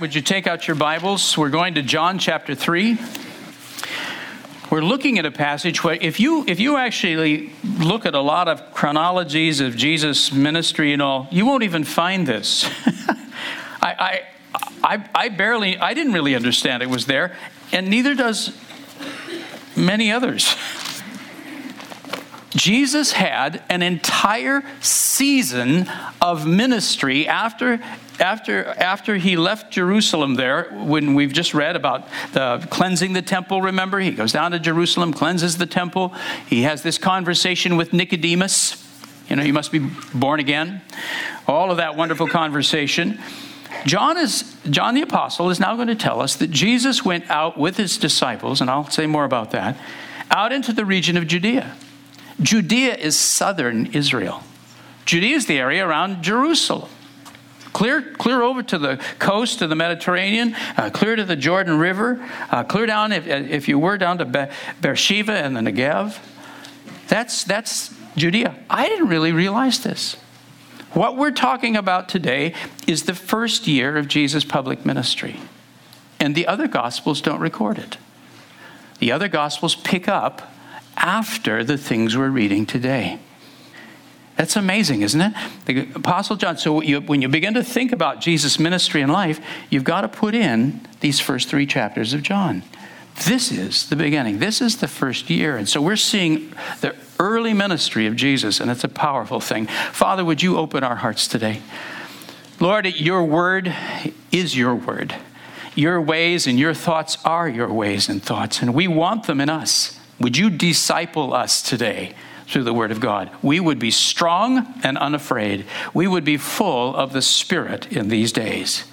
Would you take out your Bibles? We're going to John chapter 3. We're looking at a passage where if you if you actually look at a lot of chronologies of Jesus' ministry and all, you won't even find this. I, I I I barely I didn't really understand it was there, and neither does many others. Jesus had an entire season of ministry after after, after he left Jerusalem there, when we've just read about the cleansing the temple, remember? He goes down to Jerusalem, cleanses the temple. He has this conversation with Nicodemus. You know, you must be born again. All of that wonderful conversation. John is John the apostle is now going to tell us that Jesus went out with his disciples, and I'll say more about that, out into the region of Judea. Judea is southern Israel. Judea is the area around Jerusalem. Clear, clear over to the coast of the Mediterranean, uh, clear to the Jordan River, uh, clear down, if, if you were, down to Be- Beersheba and the Negev. That's, that's Judea. I didn't really realize this. What we're talking about today is the first year of Jesus' public ministry. And the other Gospels don't record it. The other Gospels pick up after the things we're reading today. That's amazing, isn't it? The Apostle John. So you, when you begin to think about Jesus' ministry and life, you've got to put in these first three chapters of John. This is the beginning. This is the first year. And so we're seeing the early ministry of Jesus, and it's a powerful thing. Father, would you open our hearts today? Lord, your word is your word. Your ways and your thoughts are your ways and thoughts, and we want them in us. Would you disciple us today? Through the Word of God. We would be strong and unafraid. We would be full of the Spirit in these days.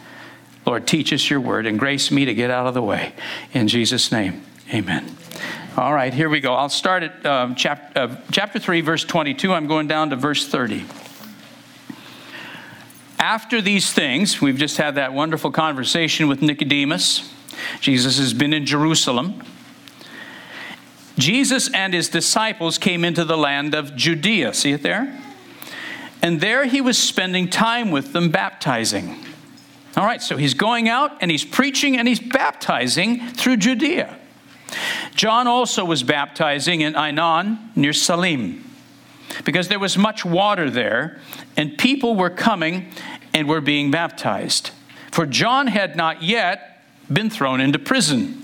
Lord, teach us your Word and grace me to get out of the way. In Jesus' name, amen. All right, here we go. I'll start at chap- uh, chapter 3, verse 22. I'm going down to verse 30. After these things, we've just had that wonderful conversation with Nicodemus. Jesus has been in Jerusalem. Jesus and his disciples came into the land of Judea. See it there? And there he was spending time with them, baptizing. All right, so he's going out and he's preaching and he's baptizing through Judea. John also was baptizing in Aenon near Salim because there was much water there and people were coming and were being baptized. For John had not yet been thrown into prison.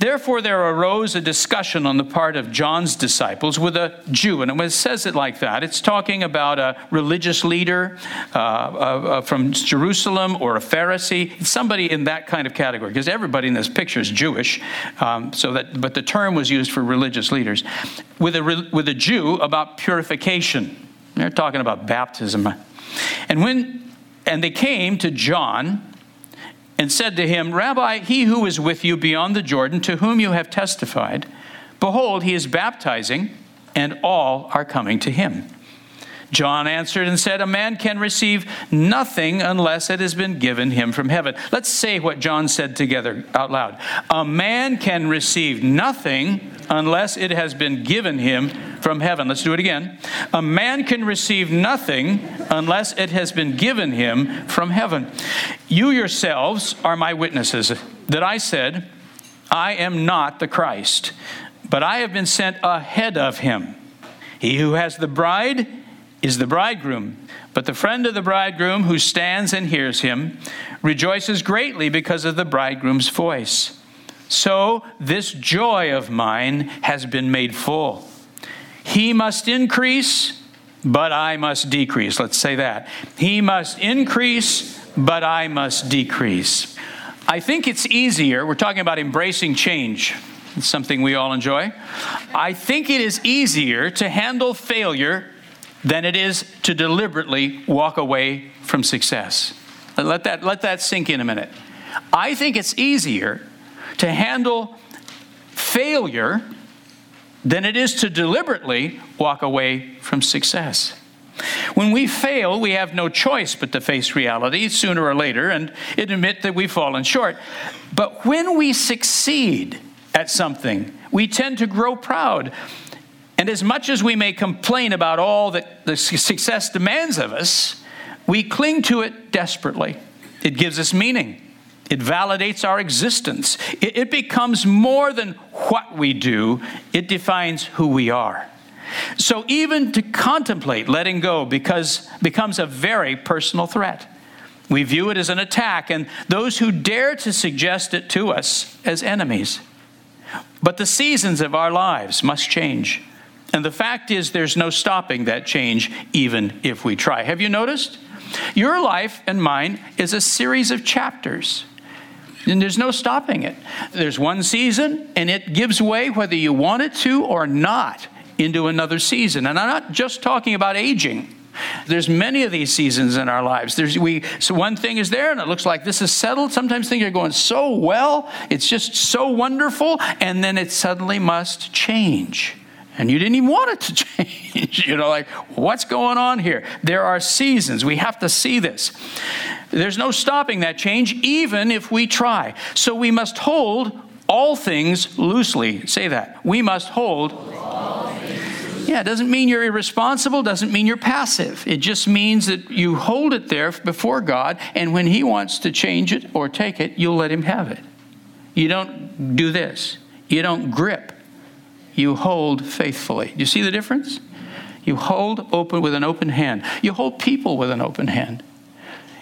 Therefore, there arose a discussion on the part of John's disciples with a Jew. And when it says it like that, it's talking about a religious leader uh, uh, from Jerusalem or a Pharisee, somebody in that kind of category, because everybody in this picture is Jewish. Um, so that, but the term was used for religious leaders. With a, with a Jew about purification. They're talking about baptism. And when and they came to John and said to him, Rabbi, he who is with you beyond the Jordan, to whom you have testified, behold, he is baptizing, and all are coming to him. John answered and said, A man can receive nothing unless it has been given him from heaven. Let's say what John said together out loud. A man can receive nothing unless it has been given him from heaven. Let's do it again. A man can receive nothing unless it has been given him from heaven. You yourselves are my witnesses that I said, I am not the Christ, but I have been sent ahead of him. He who has the bride, is the bridegroom. But the friend of the bridegroom who stands and hears him rejoices greatly because of the bridegroom's voice. So this joy of mine has been made full. He must increase, but I must decrease. Let's say that. He must increase, but I must decrease. I think it's easier. We're talking about embracing change. It's something we all enjoy. I think it is easier to handle failure than it is to deliberately walk away from success. Let that, let that sink in a minute. I think it's easier to handle failure than it is to deliberately walk away from success. When we fail, we have no choice but to face reality sooner or later and admit that we've fallen short. But when we succeed at something, we tend to grow proud. And as much as we may complain about all that the success demands of us, we cling to it desperately. It gives us meaning. It validates our existence. It, becomes more than what we do, it defines who we are. So even to contemplate letting go because becomes a very personal threat. We view it as an attack, and those who dare to suggest it to us as enemies. But the seasons of our lives must change. And the fact is, there's no stopping that change, even if we try. Have you noticed? Your life and mine is a series of chapters. And there's no stopping it. There's one season, and it gives way whether you want it to or not into another season. And I'm not just talking about aging. There's many of these seasons in our lives. There's we so one thing is there and it looks like this is settled. Sometimes things are going so well, it's just so wonderful, and then it suddenly must change. And you didn't even want it to change. you know, like, what's going on here? There are seasons. We have to see this. There's no stopping that change, even if we try. So we must hold all things loosely. Say that. We must hold. Yeah, it doesn't mean you're irresponsible, doesn't mean you're passive. It just means that you hold it there before God, and when He wants to change it or take it, you'll let Him have it. You don't do this, you don't grip, you hold faithfully. You see the difference? You hold open with an open hand. You hold people with an open hand.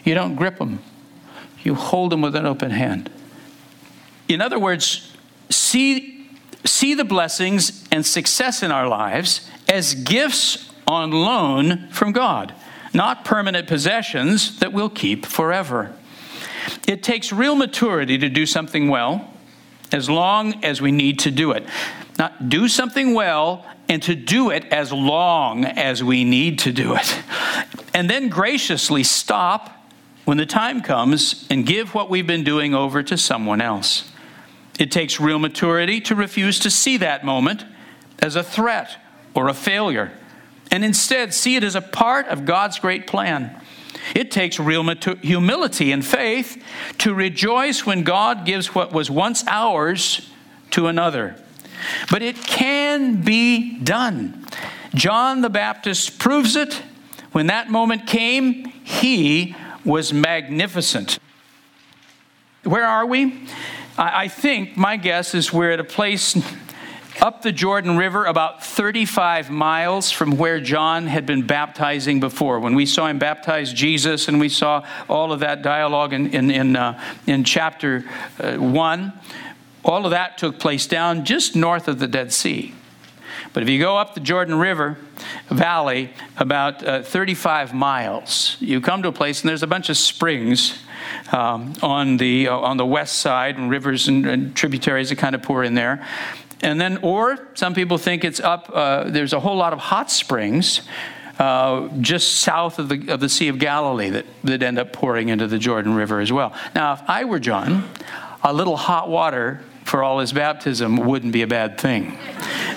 You don't grip them, you hold them with an open hand. In other words, see, see the blessings and success in our lives as gifts on loan from God, not permanent possessions that we'll keep forever. It takes real maturity to do something well, as long as we need to do it. Not do something well and to do it as long as we need to do it. And then graciously stop when the time comes and give what we've been doing over to someone else. It takes real maturity to refuse to see that moment as a threat or a failure, and instead see it as a part of God's great plan. It takes real humility and faith to rejoice when God gives what was once ours to another. But it can be done. John the Baptist proves it. When that moment came, he was magnificent. Where are we? I think my guess is we're at a place up the Jordan River, about 35 miles from where John had been baptizing before. When we saw him baptize Jesus and we saw all of that dialogue in, in, in, uh, in chapter uh, 1, all of that took place down just north of the Dead Sea. But if you go up the Jordan River Valley about uh, 35 miles, you come to a place and there's a bunch of springs um, on, the, uh, on the west side and rivers and, and, tributaries that kind of pour in there. And then, or some people think it's up, uh, there's a whole lot of hot springs. Uh, just south of the, of the Sea of Galilee that, that end up pouring into the Jordan River as well. Now, if I were John, a little hot water for all his baptism wouldn't be a bad thing.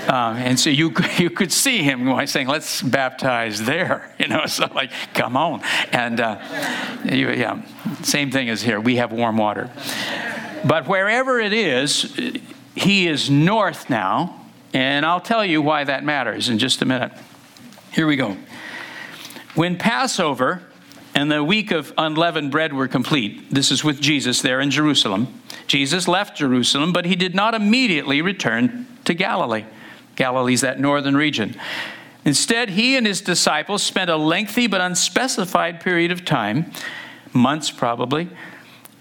Uh, and so you, you could see him saying, let's baptize there. You know, so like, come on. And uh, you, yeah, same thing as here. We have warm water. But wherever it is, he is north now. And I'll tell you why that matters in just a minute. Here we go. When Passover and the week of unleavened bread were complete, this is with Jesus there in Jerusalem. Jesus left Jerusalem, but he did not immediately return to Galilee. Galilee's that northern region. Instead, he and his disciples spent a lengthy but unspecified period of time, months probably,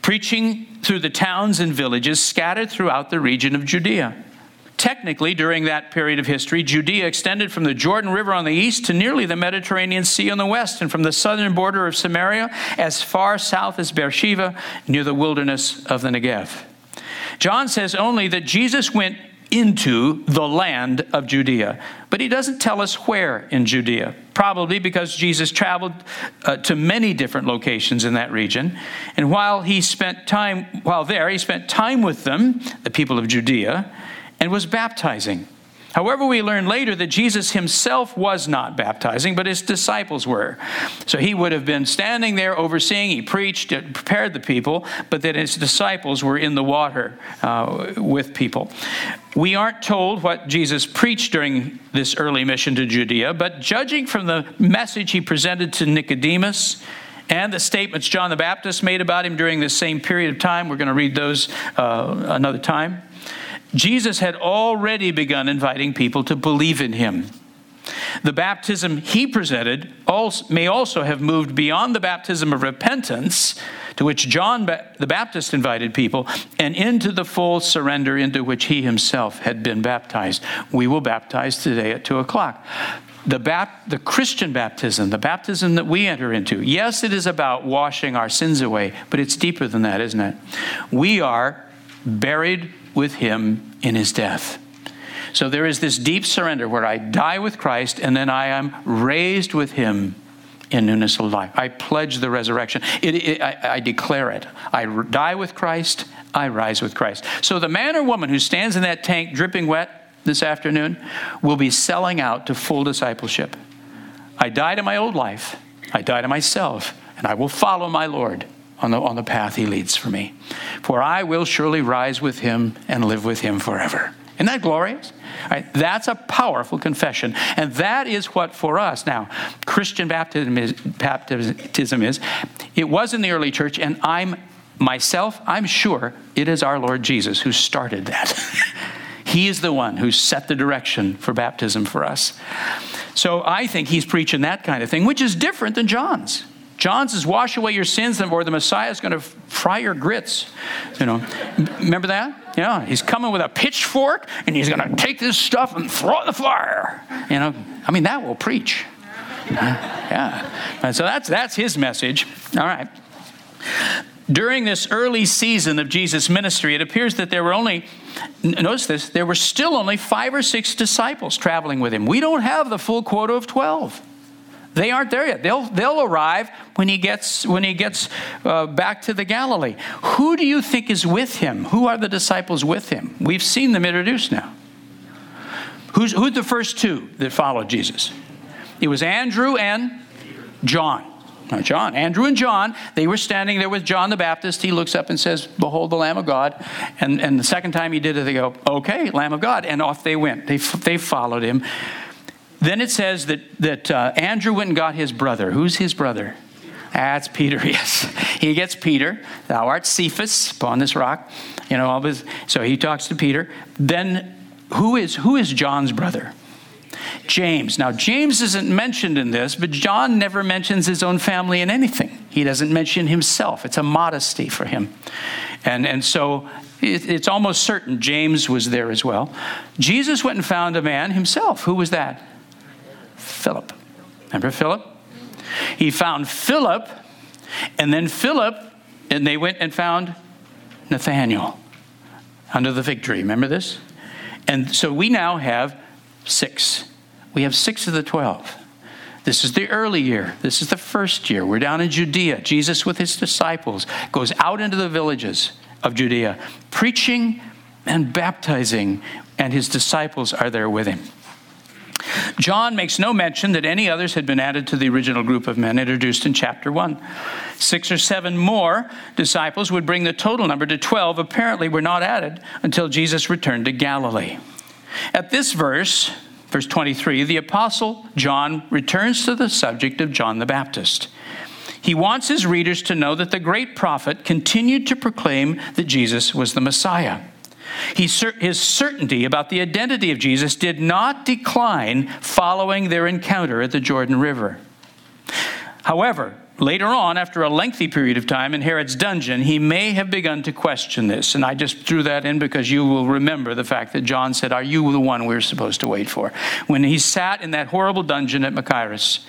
preaching through the towns and villages scattered throughout the region of Judea. Technically, during that period of history, Judea extended from the Jordan River on the east to nearly the Mediterranean Sea on the west, and from the southern border of Samaria as far south as Beersheba, near the wilderness of the Negev. John says only that Jesus went into the land of Judea. But he doesn't tell us where in Judea, probably because Jesus traveled uh, to many different locations in that region. And while he spent time, while there, he spent time with them, the people of Judea, and was baptizing. However, we learn later that Jesus himself was not baptizing, but his disciples were. So he would have been standing there overseeing, he preached, prepared the people, but that his disciples were in the water uh, with people. We aren't told what Jesus preached during this early mission to Judea, but judging from the message he presented to Nicodemus, and the statements John the Baptist made about him during this same period of time. We're going to read those uh, another time. Jesus had already begun inviting people to believe in him. The baptism he presented may also have moved beyond the baptism of repentance, to which John the Baptist invited people, and into the full surrender into which he himself had been baptized. We will baptize today at 2 o'clock. The, bap- the Christian baptism, the baptism that we enter into, yes, it is about washing our sins away, but it's deeper than that, isn't it? We are buried with him in his death. So there is this deep surrender where I die with Christ and then I am raised with him in newness of life. I pledge the resurrection. It, it, I, I declare it. I die with Christ, I rise with Christ. So the man or woman who stands in that tank dripping wet this afternoon will be selling out to full discipleship. I die to my old life, I die to myself, and I will follow my Lord on the, on the path he leads for me. For I will surely rise with him and live with him forever. Isn't that glorious? Right, that's a powerful confession. And that is what for us now, Christian baptism is, baptism is. It was in the early church, and I'm myself, I'm sure it is our Lord Jesus who started that. he is the one who set the direction for baptism for us. So I think he's preaching that kind of thing, which is different than John's. John's says, wash away your sins, or the Messiah is going to fry your grits. You know, remember that? Yeah, he's coming with a pitchfork and he's going to take this stuff and throw it in the fire. You know, I mean, that will preach. Yeah. And so that's, that's his message. All right. During this early season of Jesus' ministry, it appears that there were only, notice this, there were still only five or six disciples traveling with him. We don't have the full quota of 12. They aren't there yet. They'll, they'll arrive when he gets, when he gets uh, back to the Galilee. Who do you think is with him? Who are the disciples with him? We've seen them introduced now. Who's, who's the first two that followed Jesus? It was Andrew and John. John, Andrew and John, they were standing there with John the Baptist. He looks up and says, Behold the Lamb of God. And, and the second time he did it, they go, Okay, Lamb of God. And off they went. They, they followed him. Then it says that, that uh, Andrew went and got his brother. Who's his brother? That's Peter, yes. He gets Peter. Thou art Cephas upon this rock. You know, all his, so he talks to Peter. Then who is, who is John's brother? James. Now, James isn't mentioned in this, but John never mentions his own family in anything. He doesn't mention himself. It's a modesty for him. And, and so it, it's almost certain James was there as well. Jesus went and found a man himself. Who was that? Philip. Remember Philip? He found Philip, and then Philip, and they went and found Nathaniel under the fig tree. Remember this? And so we now have six. We have six of the 12. This is the early year. This is the first year. We're down in Judea. Jesus, with his disciples, goes out into the villages of Judea, preaching and baptizing, and his disciples are there with him. John makes no mention that any others had been added to the original group of men introduced in chapter 1. Six or seven more disciples would bring the total number to 12, apparently were not added until Jesus returned to Galilee. At this verse, verse 23, the apostle John returns to the subject of John the Baptist. He wants his readers to know that the great prophet continued to proclaim that Jesus was the Messiah. He, his certainty about the identity of Jesus did not decline following their encounter at the Jordan River. However, later on, after a lengthy period of time in Herod's dungeon, he may have begun to question this. And I just threw that in because you will remember the fact that John said, Are you the one we're supposed to wait for? When he sat in that horrible dungeon at Machaerus,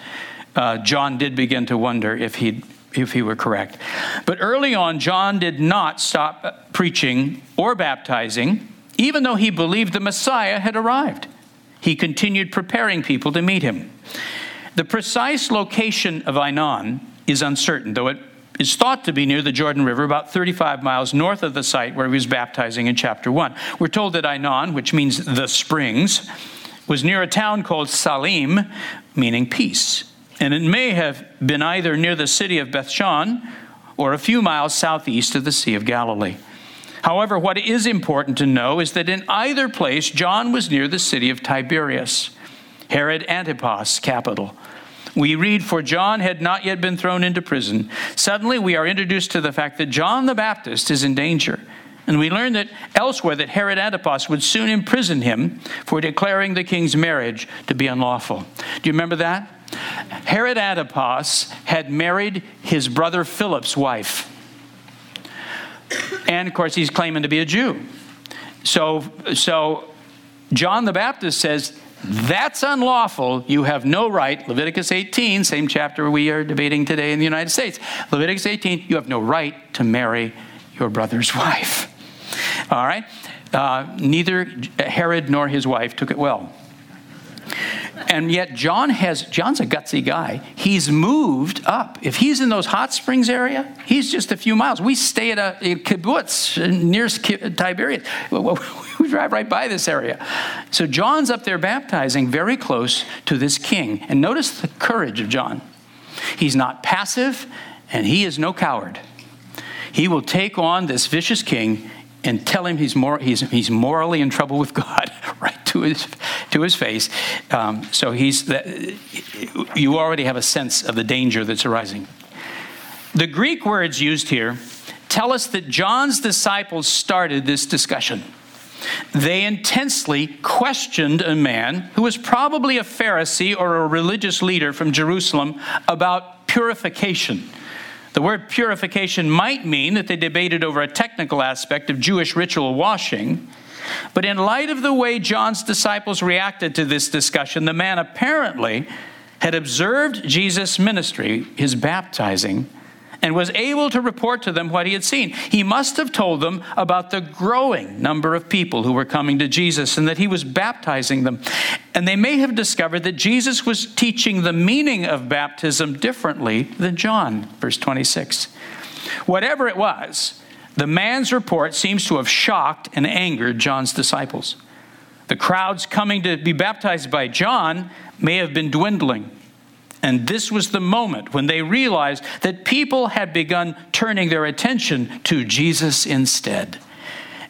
uh, John did begin to wonder if he'd if he were correct. But early on, John did not stop preaching or baptizing even though he believed the Messiah had arrived. He continued preparing people to meet him. The precise location of Aenon is uncertain, though it is thought to be near the Jordan River, about 35 miles north of the site where he was baptizing in chapter 1. We're told that Aenon, which means the springs, was near a town called Salim, meaning peace. And it may have been either near the city of Bethshan or a few miles southeast of the Sea of Galilee. However, what is important to know is that in either place, John was near the city of Tiberias, Herod Antipas' capital. We read, For John had not yet been thrown into prison. Suddenly, we are introduced to the fact that John the Baptist is in danger. And we learn that elsewhere that Herod Antipas would soon imprison him for declaring the king's marriage to be unlawful. Do you remember that? Herod Antipas had married his brother Philip's wife. And of course, he's claiming to be a Jew. So, so John the Baptist says, that's unlawful. You have no right. Leviticus 18, same chapter we are debating today in the United States. Leviticus 18, you have no right to marry your brother's wife. All right? Uh, neither Herod nor his wife took it well. And yet John has John's a gutsy guy. He's moved up. If he's in those hot springs area, he's just a few miles. We stay at a, a kibbutz near Tiberias. We drive right by this area. So John's up there baptizing very close to this king. And notice the courage of John. He's not passive and he is no coward. He will take on this vicious king and tell him he's, more, he's, he's morally in trouble with God right to his, to his face. Um, so he's that, you already have a sense of the danger that's arising. The Greek words used here tell us that John's disciples started this discussion. They intensely questioned a man who was probably a Pharisee or a religious leader from Jerusalem about purification the word purification might mean that they debated over a technical aspect of Jewish ritual washing. But in light of the way John's disciples reacted to this discussion, the man apparently had observed Jesus' ministry, his baptizing, and was able to report to them what he had seen. He must have told them about the growing number of people who were coming to Jesus and that he was baptizing them. And they may have discovered that Jesus was teaching the meaning of baptism differently than John, verse 26. Whatever it was, the man's report seems to have shocked and angered John's disciples. The crowds coming to be baptized by John may have been dwindling. And this was the moment when they realized that people had begun turning their attention to Jesus instead.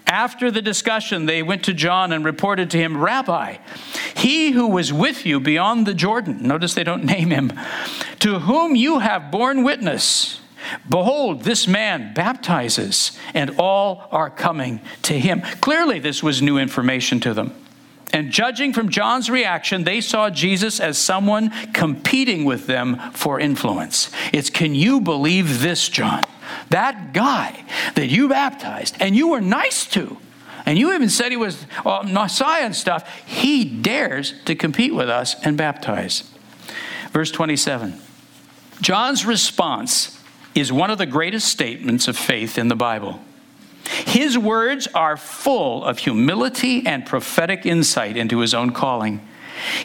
After the discussion, they went to John and reported to him, Rabbi, he who was with you beyond the Jordan, notice they don't name him, to whom you have borne witness. Behold, this man baptizes, and all are coming to him. Clearly, this was new information to them. And judging from John's reaction, they saw Jesus as someone competing with them for influence. It's can you believe this, John? That guy that you baptized and you were nice to, and you even said he was uh, Messiah and stuff, he dares to compete with us and baptize. Verse 27 John's response is one of the greatest statements of faith in the Bible. His words are full of humility and prophetic insight into his own calling.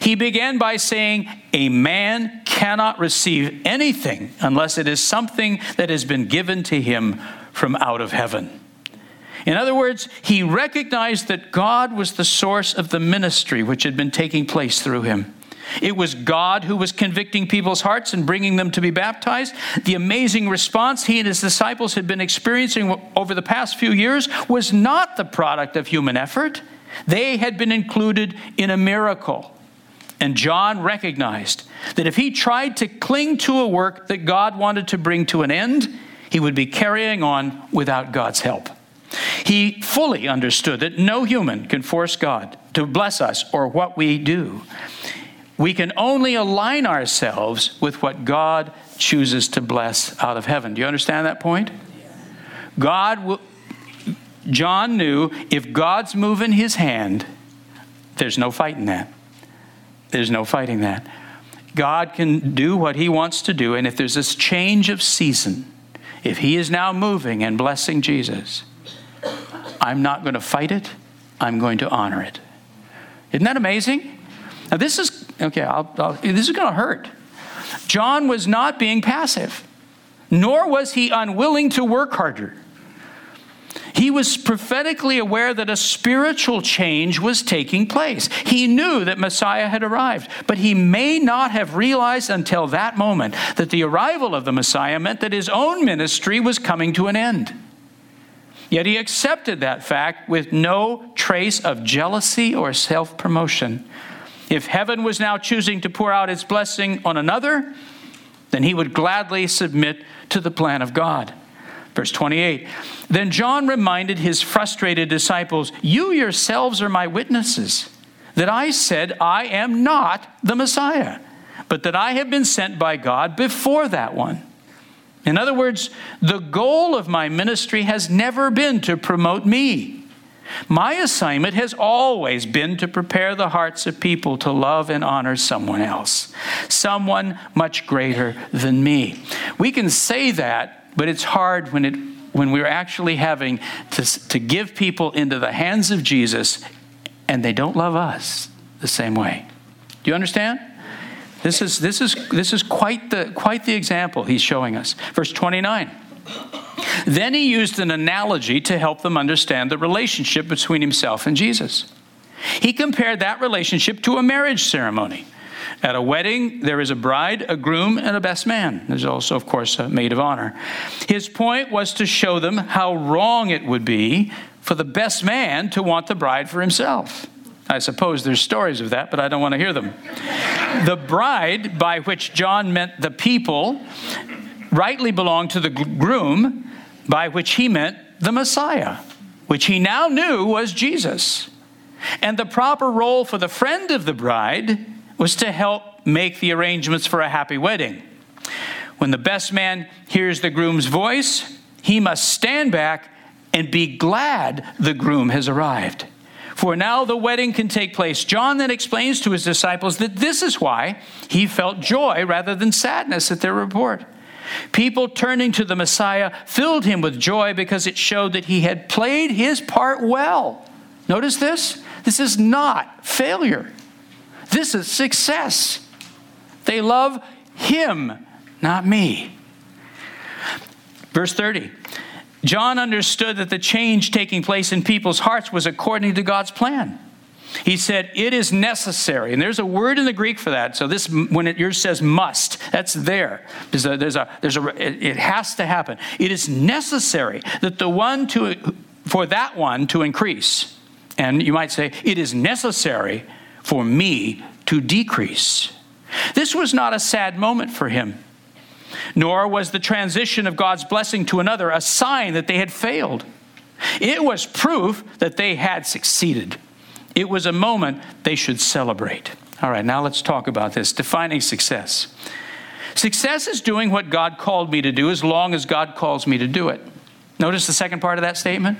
He began by saying, A man cannot receive anything unless it is something that has been given to him from out of heaven. In other words, he recognized that God was the source of the ministry which had been taking place through him. It was God who was convicting people's hearts and bringing them to be baptized. The amazing response he and his disciples had been experiencing over the past few years was not the product of human effort. They had been included in a miracle. And John recognized that if he tried to cling to a work that God wanted to bring to an end, he would be carrying on without God's help. He fully understood that no human can force God to bless us or what we do. We can only align ourselves with what God chooses to bless out of heaven. Do you understand that point? God will, John knew if God's moving his hand, there's no fighting that. There's no fighting that. God can do what he wants to do, and if there's this change of season, if he is now moving and blessing Jesus, I'm not going to fight it, I'm going to honor it. Isn't that amazing? Now, this is, okay, I'll, I'll, this is going to hurt. John was not being passive, nor was he unwilling to work harder. He was prophetically aware that a spiritual change was taking place. He knew that Messiah had arrived, but he may not have realized until that moment that the arrival of the Messiah meant that his own ministry was coming to an end. Yet he accepted that fact with no trace of jealousy or self promotion. If heaven was now choosing to pour out its blessing on another, then he would gladly submit to the plan of God. Verse 28 Then John reminded his frustrated disciples, You yourselves are my witnesses that I said, I am not the Messiah, but that I have been sent by God before that one. In other words, the goal of my ministry has never been to promote me. My assignment has always been to prepare the hearts of people to love and honor someone else, someone much greater than me. We can say that but it's hard when, it, when we're actually having to, to give people into the hands of Jesus and they don't love us the same way. Do you understand? This is, this is, this is quite, the, quite the example he's showing us. Verse 29. Then he used an analogy to help them understand the relationship between himself and Jesus. He compared that relationship to a marriage ceremony. At a wedding, there is a bride, a groom, and a best man. There's also, of course, a maid of honor. His point was to show them how wrong it would be for the best man to want the bride for himself. I suppose there's stories of that, but I don't want to hear them. the bride, by which John meant the people, rightly belonged to the groom, by which he meant the Messiah, which he now knew was Jesus. And the proper role for the friend of the bride was to help make the arrangements for a happy wedding. When the best man hears the groom's voice, he must stand back and be glad the groom has arrived. For now the wedding can take place. John then explains to his disciples that this is why he felt joy rather than sadness at their report. People turning to the Messiah filled him with joy because it showed that he had played his part well. Notice this? This is not failure. This is success. They love him, not me. Verse 30. John understood that the change taking place in people's hearts was according to God's plan. He said, It is necessary. And there's a word in the Greek for that. So, this, when it yours says must, that's there. There's a, there's a, there's a, it has to happen. It is necessary that the one to, for that one to increase. And you might say, It is necessary for me to decrease. This was not a sad moment for him, nor was the transition of God's blessing to another a sign that they had failed. It was proof that they had succeeded. It was a moment they should celebrate. All right, now let's talk about this defining success. Success is doing what God called me to do as long as God calls me to do it. Notice the second part of that statement?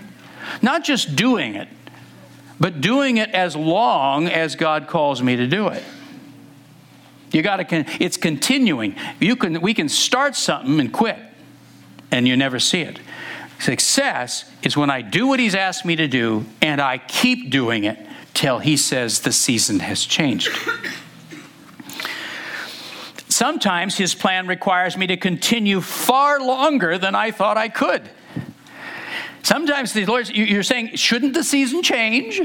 Not just doing it, but doing it as long as God calls me to do it. You got to it's continuing. You can we can start something and quit and you never see it. Success is when I do what he's asked me to do and I keep doing it till he says the season has changed. Sometimes his plan requires me to continue far longer than I thought I could. Sometimes the Lord, you're saying, shouldn't the season change?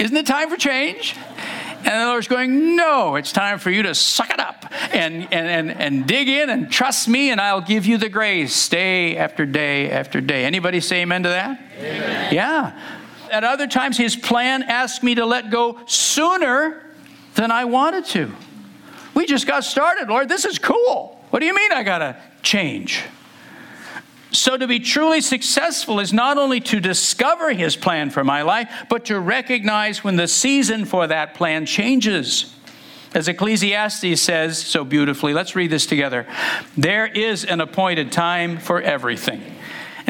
Isn't it time for change? And the Lord's going, No, it's time for you to suck it up and, and, and, and dig in and trust me, and I'll give you the grace day after day after day. Anybody say amen to that? Amen. Yeah. At other times, his plan asked me to let go sooner than I wanted to. We just got started, Lord. This is cool. What do you mean I got to change? So, to be truly successful is not only to discover His plan for my life, but to recognize when the season for that plan changes. As Ecclesiastes says so beautifully, let's read this together. There is an appointed time for everything,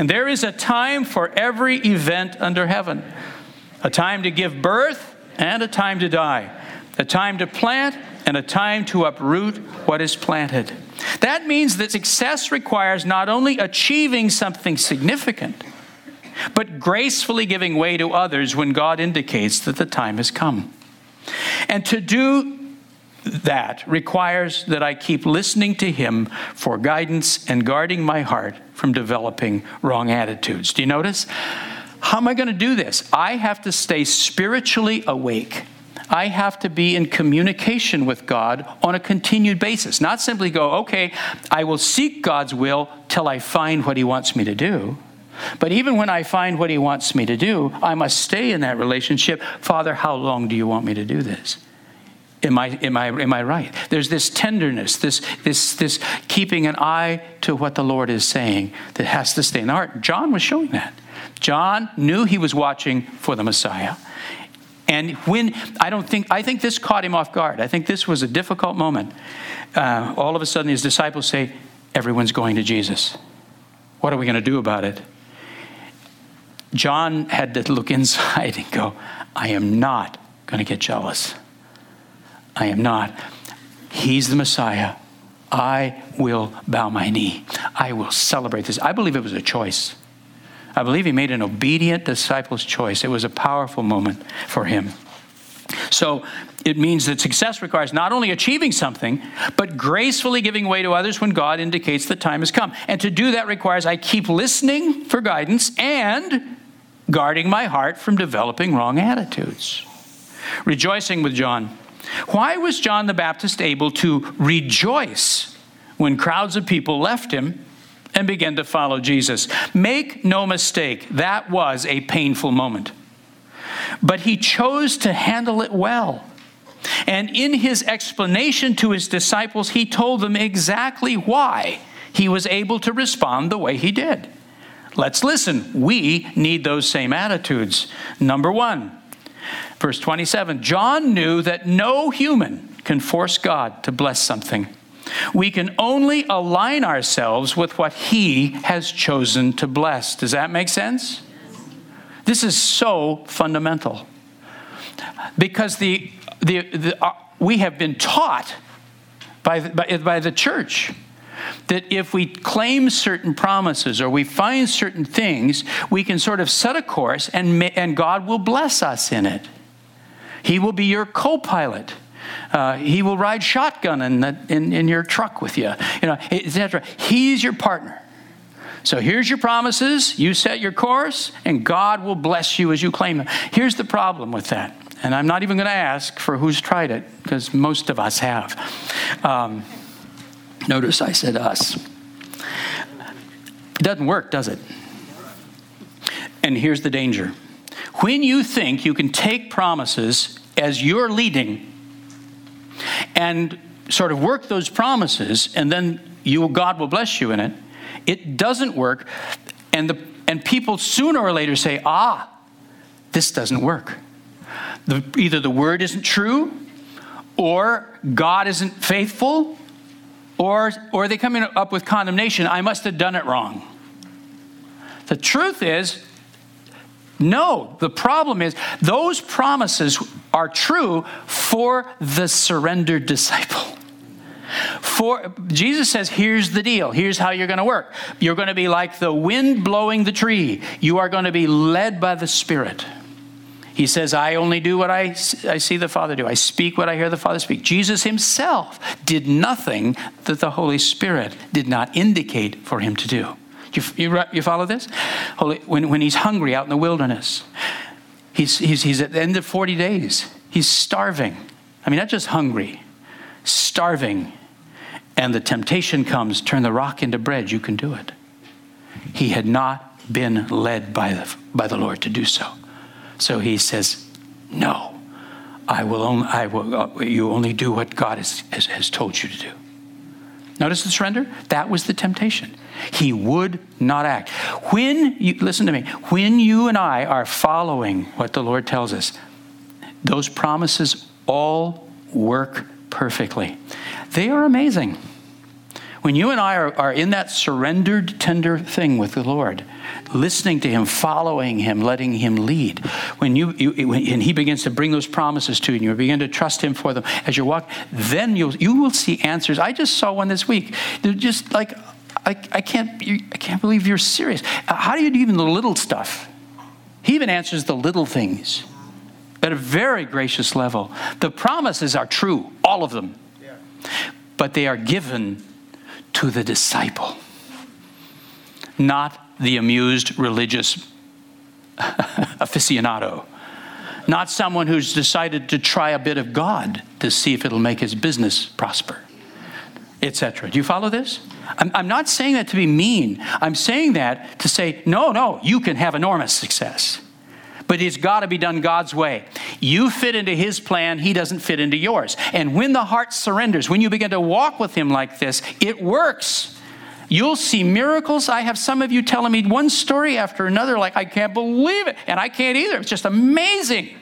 and there is a time for every event under heaven a time to give birth and a time to die, a time to plant and a time to uproot what is planted. That means that success requires not only achieving something significant, but gracefully giving way to others when God indicates that the time has come. And to do that requires that I keep listening to Him for guidance and guarding my heart from developing wrong attitudes. Do you notice? How am I going to do this? I have to stay spiritually awake. I have to be in communication with God on a continued basis. Not simply go, okay, I will seek God's will till I find what He wants me to do. But even when I find what He wants me to do, I must stay in that relationship. Father, how long do you want me to do this? Am I, am I, am I right? There's this tenderness, this, this, this keeping an eye to what the Lord is saying that has to stay in the heart. John was showing that. John knew he was watching for the Messiah. And when, I don't think, I think this caught him off guard. I think this was a difficult moment. Uh, all of a sudden, his disciples say, Everyone's going to Jesus. What are we going to do about it? John had to look inside and go, I am not going to get jealous. I am not. He's the Messiah. I will bow my knee. I will celebrate this. I believe it was a choice. I believe he made an obedient disciple's choice. It was a powerful moment for him. So it means that success requires not only achieving something, but gracefully giving way to others when God indicates the time has come. And to do that requires I keep listening for guidance and guarding my heart from developing wrong attitudes. Rejoicing with John. Why was John the Baptist able to rejoice when crowds of people left him and began to follow Jesus? Make no mistake, that was a painful moment. But he chose to handle it well. And in his explanation to his disciples, he told them exactly why he was able to respond the way he did. Let's listen. We need those same attitudes. Number one, verse 27 John knew that no human can force God to bless something. We can only align ourselves with what He has chosen to bless. Does that make sense? This is so fundamental. Because the, the, the uh, we have been taught by, by, by the church that if we claim certain promises or we find certain things, we can sort of set a course and, and God will bless us in it. He will be your co pilot. Uh, he will ride shotgun in, the, in, in your truck with you, you know, etc. He's your partner. So here's your promises. You set your course, and God will bless you as you claim them. Here's the problem with that, and I'm not even going to ask for who's tried it because most of us have. Um, Notice I said us. It doesn't work, does it? And here's the danger. When you think you can take promises as you're leading and sort of work those promises and then you God will bless you in it, it doesn't work and the and people sooner or later say, "Ah, this doesn't work." The, either the word isn't true or God isn't faithful or, or they coming up with condemnation? I must have done it wrong. The truth is, no, the problem is those promises are true for the surrendered disciple. For Jesus says, here's the deal. Here's how you're going to work. You're going to be like the wind blowing the tree. You are going to be led by the Spirit. He says, I only do what I, I see the Father do. I speak what I hear the Father speak. Jesus himself did nothing that the Holy Spirit did not indicate for him to do. You, you, you follow this? Holy, when, when he's hungry out in the wilderness, he's, he's, he's at the end of 40 days. He's starving. I mean, not just hungry, starving. And the temptation comes turn the rock into bread. You can do it. He had not been led by the, by the Lord to do so. So he says, No, I will only, I will, uh, you only do what God has, has, has told you to do. Notice the surrender? That was the temptation. He would not act. When you, listen to me, when you and I are following what the Lord tells us, those promises all work perfectly. They are amazing. When you and I are, are in that surrendered, tender thing with the Lord, listening to Him, following Him, letting Him lead, when you, you when, and He begins to bring those promises to you, and you begin to trust Him for them as you walk, then you'll, you will see answers. I just saw one this week. They're just like, I, I, can't, I can't believe you're serious. How do you do even the little stuff? He even answers the little things at a very gracious level. The promises are true, all of them, yeah. but they are given to the disciple, not the amused religious aficionado, not someone who's decided to try a bit of God to see if it'll make his business prosper, etc. Do you follow this? I'm, I'm not saying that to be mean. I'm saying that to say, no, no, you can have enormous success but it's got to be done God's way. You fit into His plan, He doesn't fit into yours. And when the heart surrenders, when you begin to walk with Him like this, it works. You'll see miracles. I have some of you telling me one story after another, like, I can't believe it. And I can't either. It's just amazing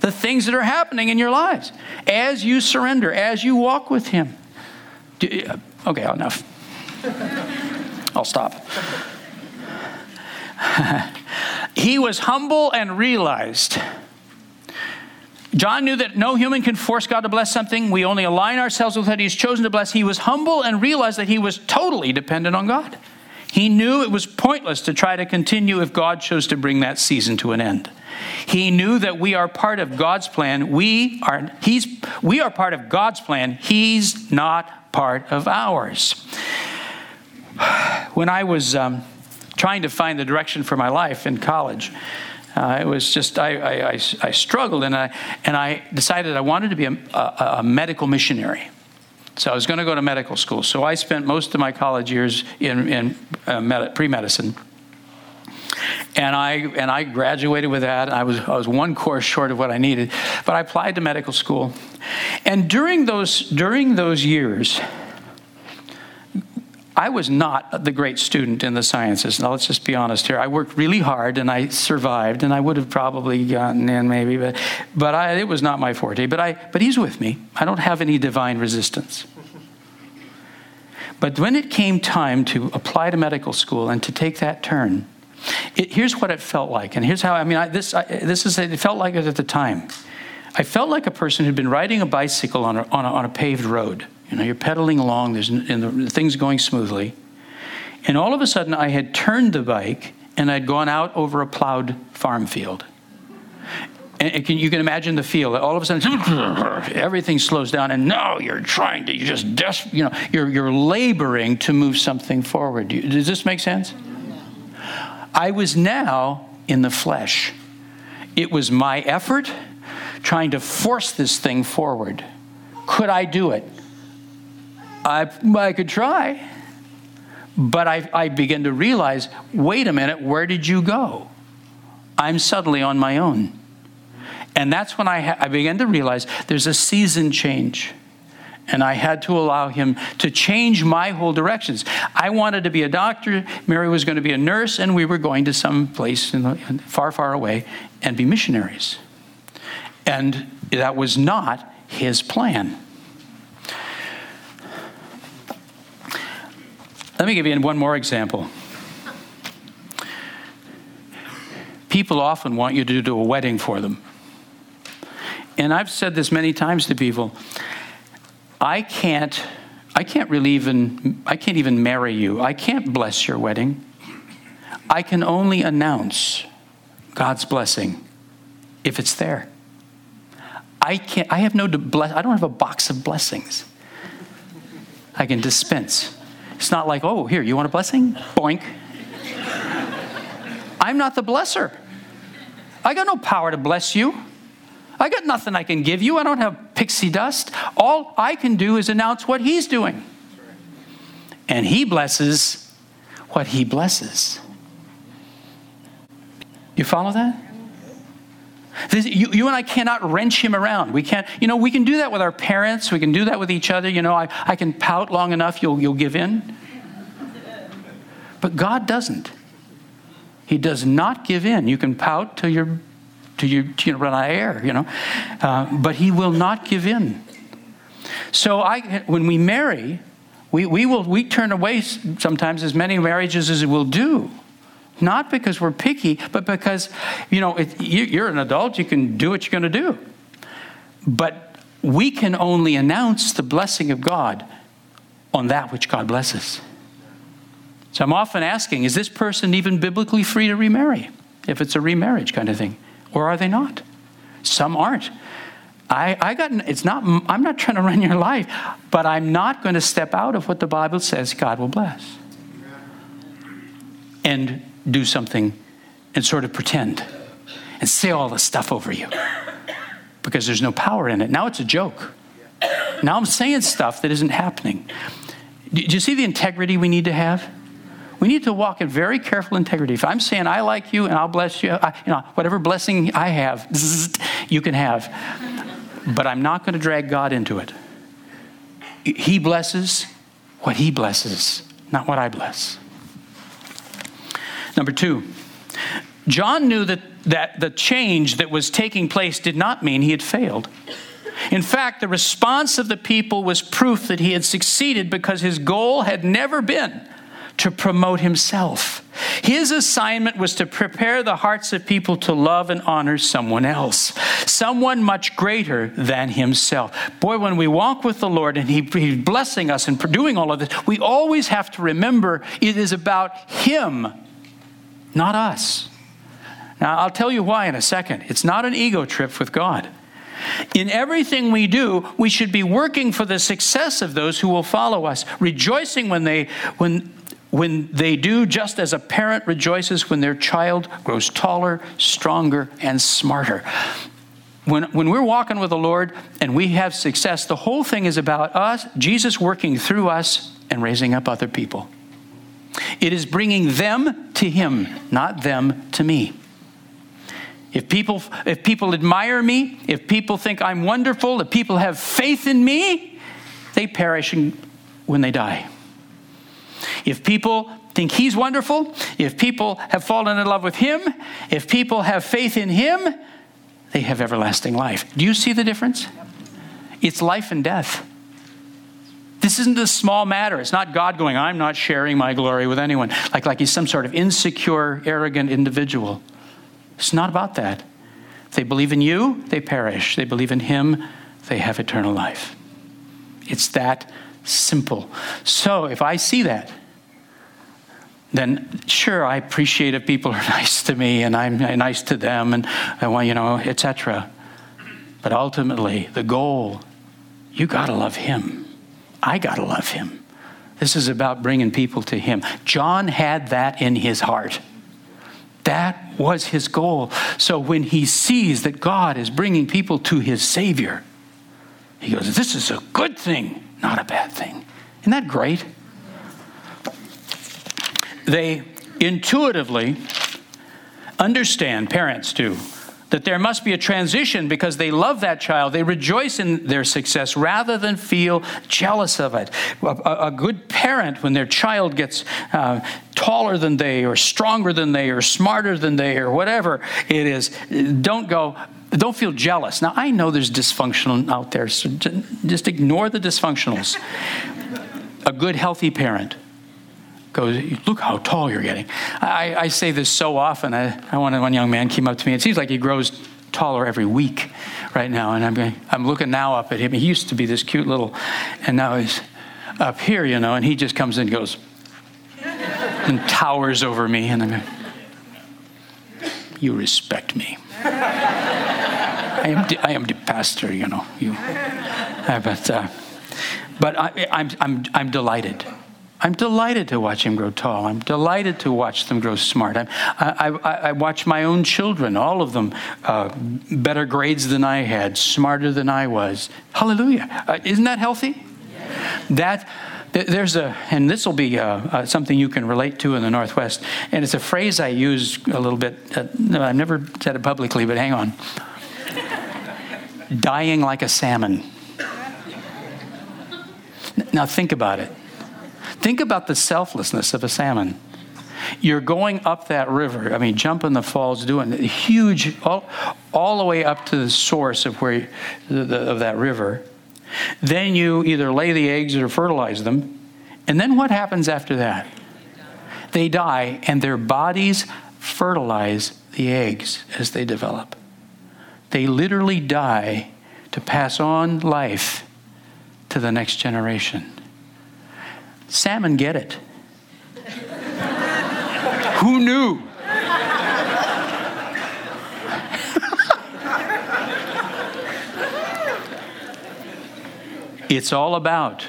the things that are happening in your lives as you surrender, as you walk with Him. Uh, okay, enough. I'll stop. he was humble and realized. John knew that no human can force God to bless something. We only align ourselves with what He's chosen to bless. He was humble and realized that he was totally dependent on God. He knew it was pointless to try to continue if God chose to bring that season to an end. He knew that we are part of God's plan. We are, he's, we are part of God's plan. He's not part of ours. When I was um, trying to find the direction for my life in college. Uh, it was just, I, I, I, I, struggled and I, and I decided I wanted to be a, a, a medical missionary. So I was going to go to medical school. So I spent most of my college years in, in uh, med- pre medicine. And I, and I graduated with that. I was, I was one course short of what I needed, but I applied to medical school. And during those, during those years, I was not the great student in the sciences. Now, let's just be honest here. I worked really hard and I survived, and I would have probably gotten in maybe, but, but I, it was not my forte. But, I, but he's with me. I don't have any divine resistance. But when it came time to apply to medical school and to take that turn, it, here's what it felt like. And here's how I mean, I, this, I, this is, it felt like it at the time. I felt like a person who'd been riding a bicycle on a, on a, on a paved road you know, you're pedaling along, there's, and the, the thing's going smoothly. And all of a sudden, I had turned the bike and I'd gone out over a plowed farm field. And can, you can imagine the feel. All of a sudden, everything slows down, and now you're trying to, you just, des- you know, you're, you're laboring to move something forward. Does this make sense? I was now in the flesh. It was my effort trying to force this thing forward. Could I do it? I, I could try. But I, I begin to realize wait a minute, where did you go? I'm suddenly on my own. And that's when I, ha- I began to realize there's a season change. And I had to allow him to change my whole directions. I wanted to be a doctor. Mary was going to be a nurse, and we were going to some place far, far away and be missionaries. And that was not his plan. Let me give you one more example. People often want you to do a wedding for them. And I've said this many times to people. I can't I can't really even I can't even marry you. I can't bless your wedding. I can only announce God's blessing if it's there. I can't I have no bless I don't have a box of blessings. I can dispense. It's not like, oh, here, you want a blessing? Boink. I'm not the blesser. I got no power to bless you. I got nothing I can give you. I don't have pixie dust. All I can do is announce what He's doing. And He blesses what He blesses. You follow that? This, you, you, and I cannot wrench him around. We can't, you know, we can do that with our parents. We can do that with each other. You know, I, I can pout long enough, you'll, you'll give in. But God doesn't. He does not give in. You can pout till you're, till you, you run out of air, you know, uh, but He will not give in. So I, when we marry, we, we will we turn away sometimes as many marriages as we'll do not because we're picky, but because, you know, it, you're an adult, you can do what you're going to do. But we can only announce the blessing of God on that which God blesses. So I'm often asking, is this person even biblically free to remarry? If it's a remarriage kind of thing. Or are they not? Some aren't. I, I got it's not I'm not trying to run your life, but I'm not going to step out of what the Bible says God will bless. And do something and sort of pretend and say all the stuff over you. Because there's no power in it. Now it's a joke. Now I'm saying stuff that isn't happening. Do you see the integrity we need to have? We need to walk in very careful integrity. If I'm saying I like you and I'll bless you, I, you know, whatever blessing I have, you can have but I'm not going to drag God into it. He blesses what He blesses, not what I bless. Number two, John knew that, that the change that was taking place did not mean he had failed. In fact, the response of the people was proof that he had succeeded because his goal had never been to promote himself. His assignment was to prepare the hearts of people to love and honor someone else, someone much greater than himself. Boy, when we walk with the Lord and he, He's blessing us and doing all of this, we always have to remember it is about Him, not us. Now, I'll tell you why in a second. It's not an ego trip with God. In everything we do, we should be working for the success of those who will follow us, rejoicing when they when when they do just as a parent rejoices when their child grows taller, stronger, and smarter. When, when we're walking with the Lord and we have success, the whole thing is about us, Jesus working through us and raising up other people. It is bringing them to Him, not them to me. If people, if people admire me, if people think I'm wonderful, if people have faith in me, they perish when they die. If people think he's wonderful, if people have fallen in love with him, if people have faith in him, they have everlasting life. Do you see the difference? It's life and death. This isn't a small matter. It's not God going, I'm not sharing my glory with anyone, like, like he's some sort of insecure, arrogant individual. It's not about that. If they believe in you, they perish. They believe in him, they have eternal life. It's that simple. So if I see that, then sure, I appreciate if people are nice to me and I'm nice to them and I want, you know, etc. But ultimately, the goal, you got to love him. I got to love him. This is about bringing people to him. John had that in his heart. That was his goal. So when he sees that God is bringing people to his Savior, he goes, This is a good thing not a bad thing. Isn't that great? They intuitively understand, parents do, that there must be a transition because they love that child. They rejoice in their success rather than feel jealous of it. A, a good parent, when their child gets uh, taller than they, or stronger than they, or smarter than they, or whatever it is, don't go, don't feel jealous. Now, I know there's dysfunctional out there, so just ignore the dysfunctionals. A good, healthy parent goes, Look how tall you're getting. I, I say this so often. I, I wanted one young man came up to me. It seems like he grows taller every week right now. And I'm, I'm looking now up at him. He used to be this cute little, and now he's up here, you know, and he just comes in and goes and towers over me. And I'm going, You respect me. I am, the, I am the pastor, you know. You, uh, but uh, but I, I'm, I'm, I'm delighted. I'm delighted to watch him grow tall. I'm delighted to watch them grow smart. I, I, I watch my own children, all of them, uh, better grades than I had, smarter than I was. Hallelujah. Uh, isn't that healthy? That there's a, and this will be uh, uh, something you can relate to in the Northwest, and it's a phrase I use a little bit. Uh, I've never said it publicly, but hang on dying like a salmon. Now, think about it. Think about the selflessness of a salmon. You're going up that river, I mean, jumping the falls, doing huge, all, all the way up to the source of, where, the, the, of that river. Then you either lay the eggs or fertilize them. And then what happens after that? They die, and their bodies fertilize the eggs as they develop. They literally die to pass on life to the next generation. Salmon get it. Who knew? it's all about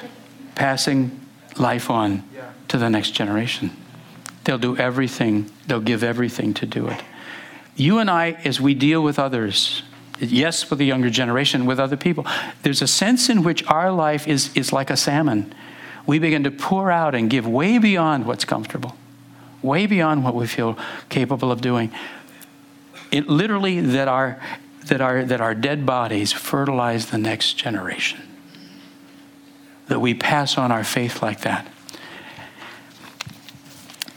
passing life on to the next generation. They'll do everything, they'll give everything to do it. You and I, as we deal with others, yes, with the younger generation, with other people, there's a sense in which our life is, is like a salmon. We begin to pour out and give way beyond what's comfortable, way beyond what we feel capable of doing. It literally that our that our that our dead bodies fertilize the next generation. That we pass on our faith like that.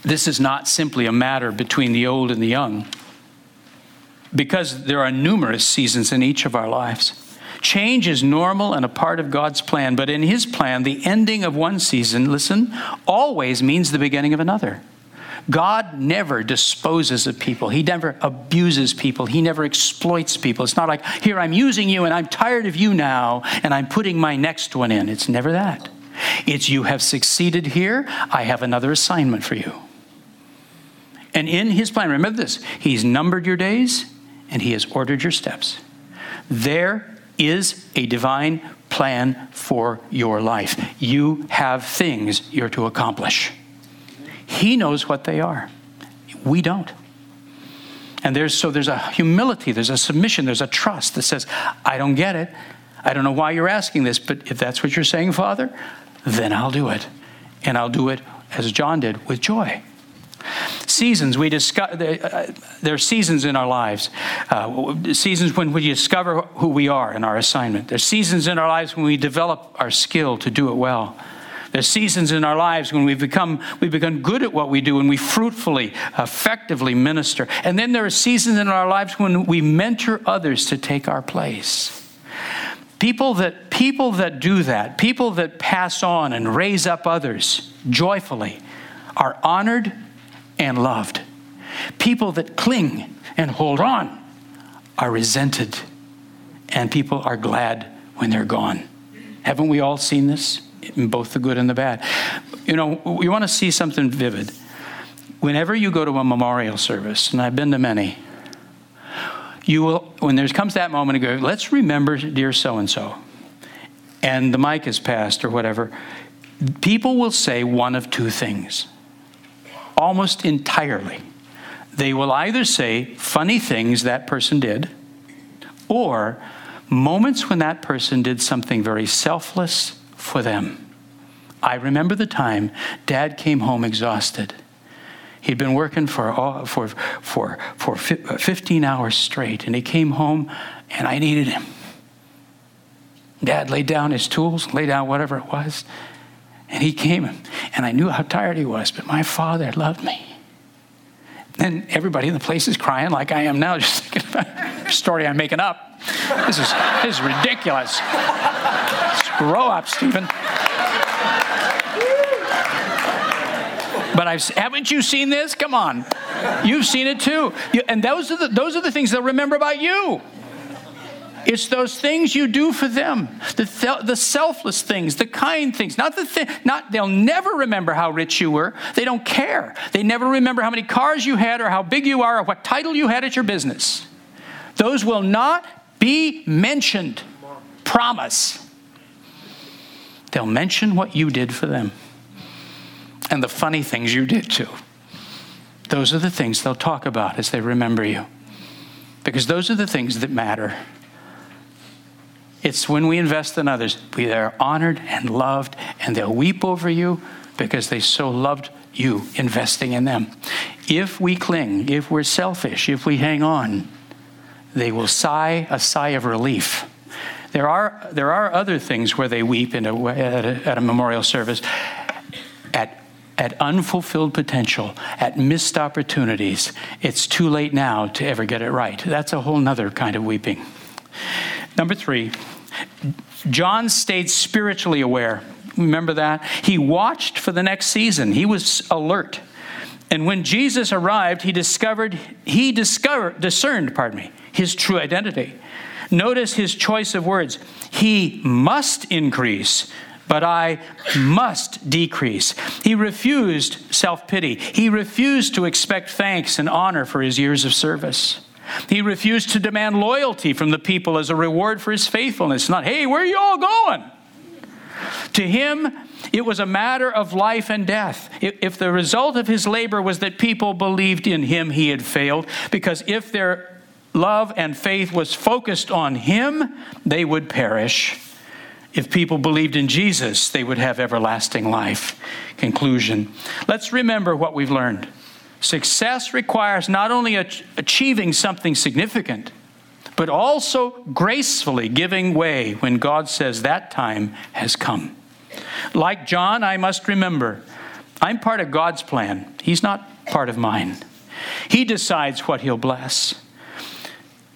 This is not simply a matter between the old and the young because there are numerous seasons in each of our lives. Change is normal and a part of God's plan, but in His plan, the ending of one season, listen, always means the beginning of another. God never disposes of people. He never abuses people. He never exploits people. It's not like, here, I'm using you and I'm tired of you now and I'm putting my next one in. It's never that. It's you have succeeded here. I have another assignment for you. And in his plan, remember this, he's numbered your days, and He has ordered your steps. There is a divine plan for your life. You have things you're to accomplish. He knows what they are. We don't. And there's so there's a humility, there's a submission, there's a trust that says, I don't get it. I don't know why you're asking this, but if that's what you're saying, Father, then I'll do it. And I'll do it as John did with joy. Seasons, we discover, uh, there are seasons in our lives. Uh, seasons when we discover who we are in our assignment. There's seasons in our lives when we develop our skill to do it well. There's seasons in our lives when we become we become good at what we do and we fruitfully, effectively minister. And then there are seasons in our lives when we mentor others to take our place. People that people that do that, people that pass on and raise up others joyfully, are honored and loved. People that cling and hold on are resented, and people are glad when they're gone. Haven't we all seen this? In both the good and the bad. You know, we want to see something vivid. Whenever you go to a memorial service, and I've been to many, you will, when there comes that moment, go, let's remember dear so and so, and the mic is passed or whatever, people will say one of two things almost entirely. They will either say funny things that person did, or moments when that person did something very selfless for them. I remember the time dad came home exhausted. He'd been working for, uh, for, for, for uh, 15 hours straight, and he came home, and I needed him. Dad laid down his tools, laid down whatever it was, and he came, and I knew how tired he was, but my father loved me. And everybody in the place is crying like I am now, just thinking about a story I'm making up. This is, this is ridiculous. grow up, Stephen. But I've, haven't you seen this? Come on. You've seen it too. You, and those are, the, those are the things they'll remember about you. It's those things you do for them, the, the selfless things, the kind things. Not the thing, not they'll never remember how rich you were. They don't care. They never remember how many cars you had or how big you are or what title you had at your business. Those will not be mentioned. Promise. They'll mention what you did for them and the funny things you did too. Those are the things they'll talk about as they remember you. Because those are the things that matter. It's when we invest in others, we are honored and loved, and they'll weep over you because they so loved you investing in them. If we cling, if we're selfish, if we hang on, they will sigh a sigh of relief. There are, there are other things where they weep in a, at, a, at a memorial service at, at unfulfilled potential, at missed opportunities. It's too late now to ever get it right. That's a whole other kind of weeping. Number three, John stayed spiritually aware. Remember that? He watched for the next season, he was alert. And when Jesus arrived, he discovered, he discovered, discerned, pardon me, his true identity. Notice his choice of words. He must increase, but I must decrease. He refused self pity. He refused to expect thanks and honor for his years of service. He refused to demand loyalty from the people as a reward for his faithfulness. Not, hey, where are you all going? To him, it was a matter of life and death. If the result of his labor was that people believed in him, he had failed. Because if their love and faith was focused on him, they would perish. If people believed in Jesus, they would have everlasting life. Conclusion. Let's remember what we've learned. Success requires not only achieving something significant, but also gracefully giving way when God says that time has come. Like John, I must remember I'm part of God's plan, He's not part of mine. He decides what He'll bless.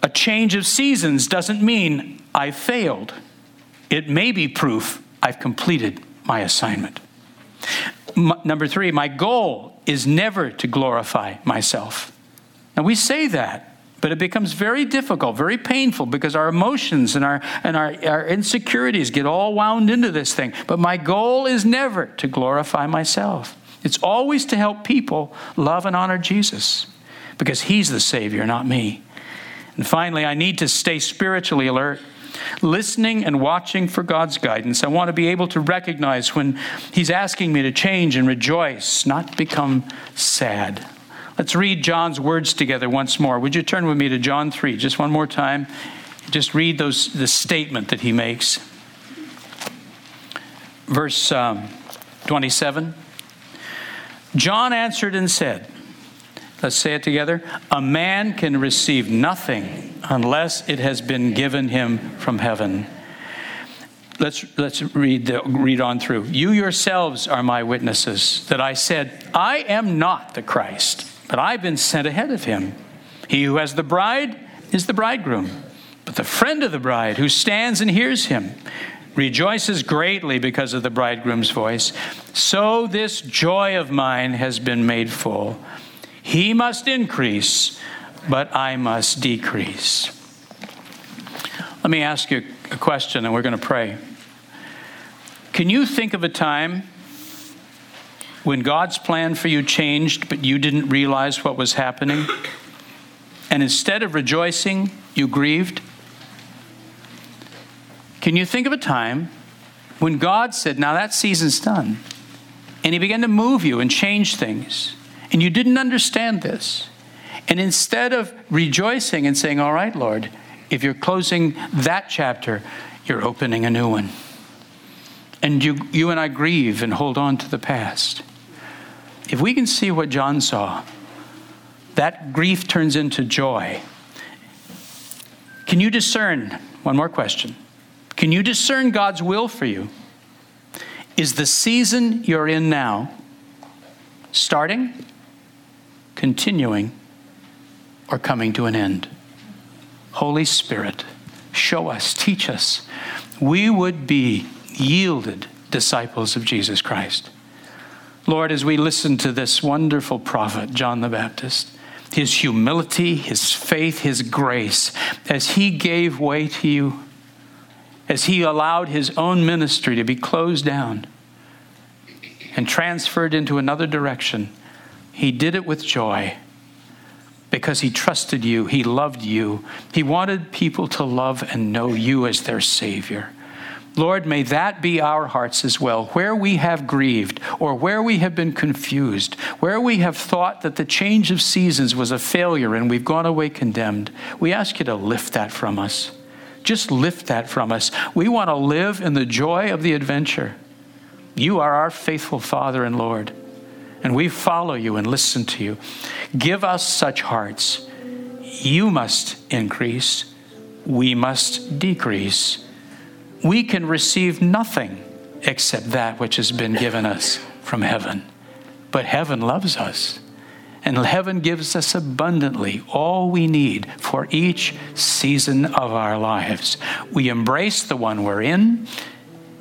A change of seasons doesn't mean I failed, it may be proof I've completed my assignment. M- number three, my goal is never to glorify myself. Now, we say that, but it becomes very difficult, very painful because our emotions and our and our, our insecurities get all wound into this thing. But my goal is never to glorify myself. It's always to help people love and honor Jesus because he's the Savior, not me. And finally, I need to stay spiritually alert, listening and watching for God's guidance. I want to be able to recognize when He's asking me to change and rejoice, not become sad. Let's read John's words together once more. Would you turn with me to John 3 just one more time? Just read those the statement that he makes. Verse um, 27. John answered and said, Let's say it together. A man can receive nothing unless it has been given him from heaven. Let's, let's read, the, read on through. You yourselves are my witnesses that I said, I am not the Christ but I've been sent ahead of him. He who has the bride is the bridegroom, but the friend of the bride who stands and hears him rejoices greatly because of the bridegroom's voice. So this joy of mine has been made full. He must increase, but I must decrease. Let me ask you a question and we're going to pray. Can you think of a time when God's plan for you changed, but you didn't realize what was happening? And instead of rejoicing, you grieved? Can you think of a time when God said, Now that season's done, and He began to move you and change things, and you didn't understand this? And instead of rejoicing and saying, All right, Lord, if you're closing that chapter, you're opening a new one. And you, you and I grieve and hold on to the past. If we can see what John saw, that grief turns into joy. Can you discern? One more question. Can you discern God's will for you? Is the season you're in now starting, continuing, or coming to an end? Holy Spirit, show us, teach us. We would be yielded disciples of Jesus Christ. Lord, as we listen to this wonderful prophet, John the Baptist, his humility, his faith, his grace, as he gave way to you, as he allowed his own ministry to be closed down and transferred into another direction, he did it with joy because he trusted you, he loved you, he wanted people to love and know you as their Savior. Lord, may that be our hearts as well. Where we have grieved or where we have been confused, where we have thought that the change of seasons was a failure and we've gone away condemned, we ask you to lift that from us. Just lift that from us. We want to live in the joy of the adventure. You are our faithful Father and Lord, and we follow you and listen to you. Give us such hearts. You must increase, we must decrease we can receive nothing except that which has been given us from heaven. But heaven loves us. And heaven gives us abundantly all we need for each season of our lives. We embrace the one we're in,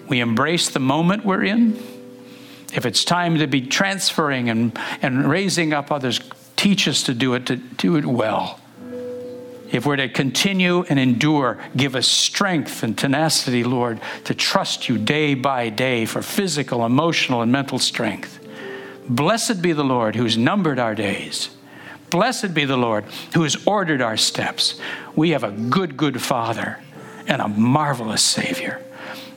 we embrace the moment we're in. If it's time to be transferring and, and raising up others, teach us to do it, to do it well. if we're to continue and endure, give us strength and tenacity, Lord, to trust you day by day for physical, emotional, and mental strength. Blessed be the Lord who's numbered our days. Blessed be the Lord who has ordered our steps. We have a good, good Father and a marvelous Savior.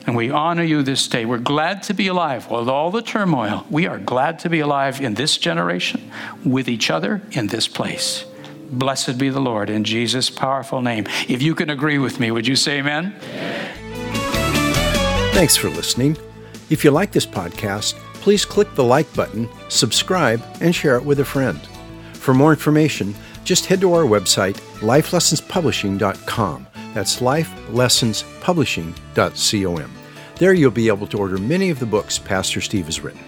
And we honor you this day. We're glad to be alive. With all the turmoil, we are glad to be alive in this generation, with each other in this place. Blessed be the Lord in Jesus' powerful name. If you can agree with me, would you say amen? Thanks for listening. If you like this podcast, please click the like button, subscribe, and share it with a friend. For more information, just head to our website, lifelessonspublishing.com. That's lifelessonspublishing.com. There you'll be able to order many of the books Pastor Steve has written.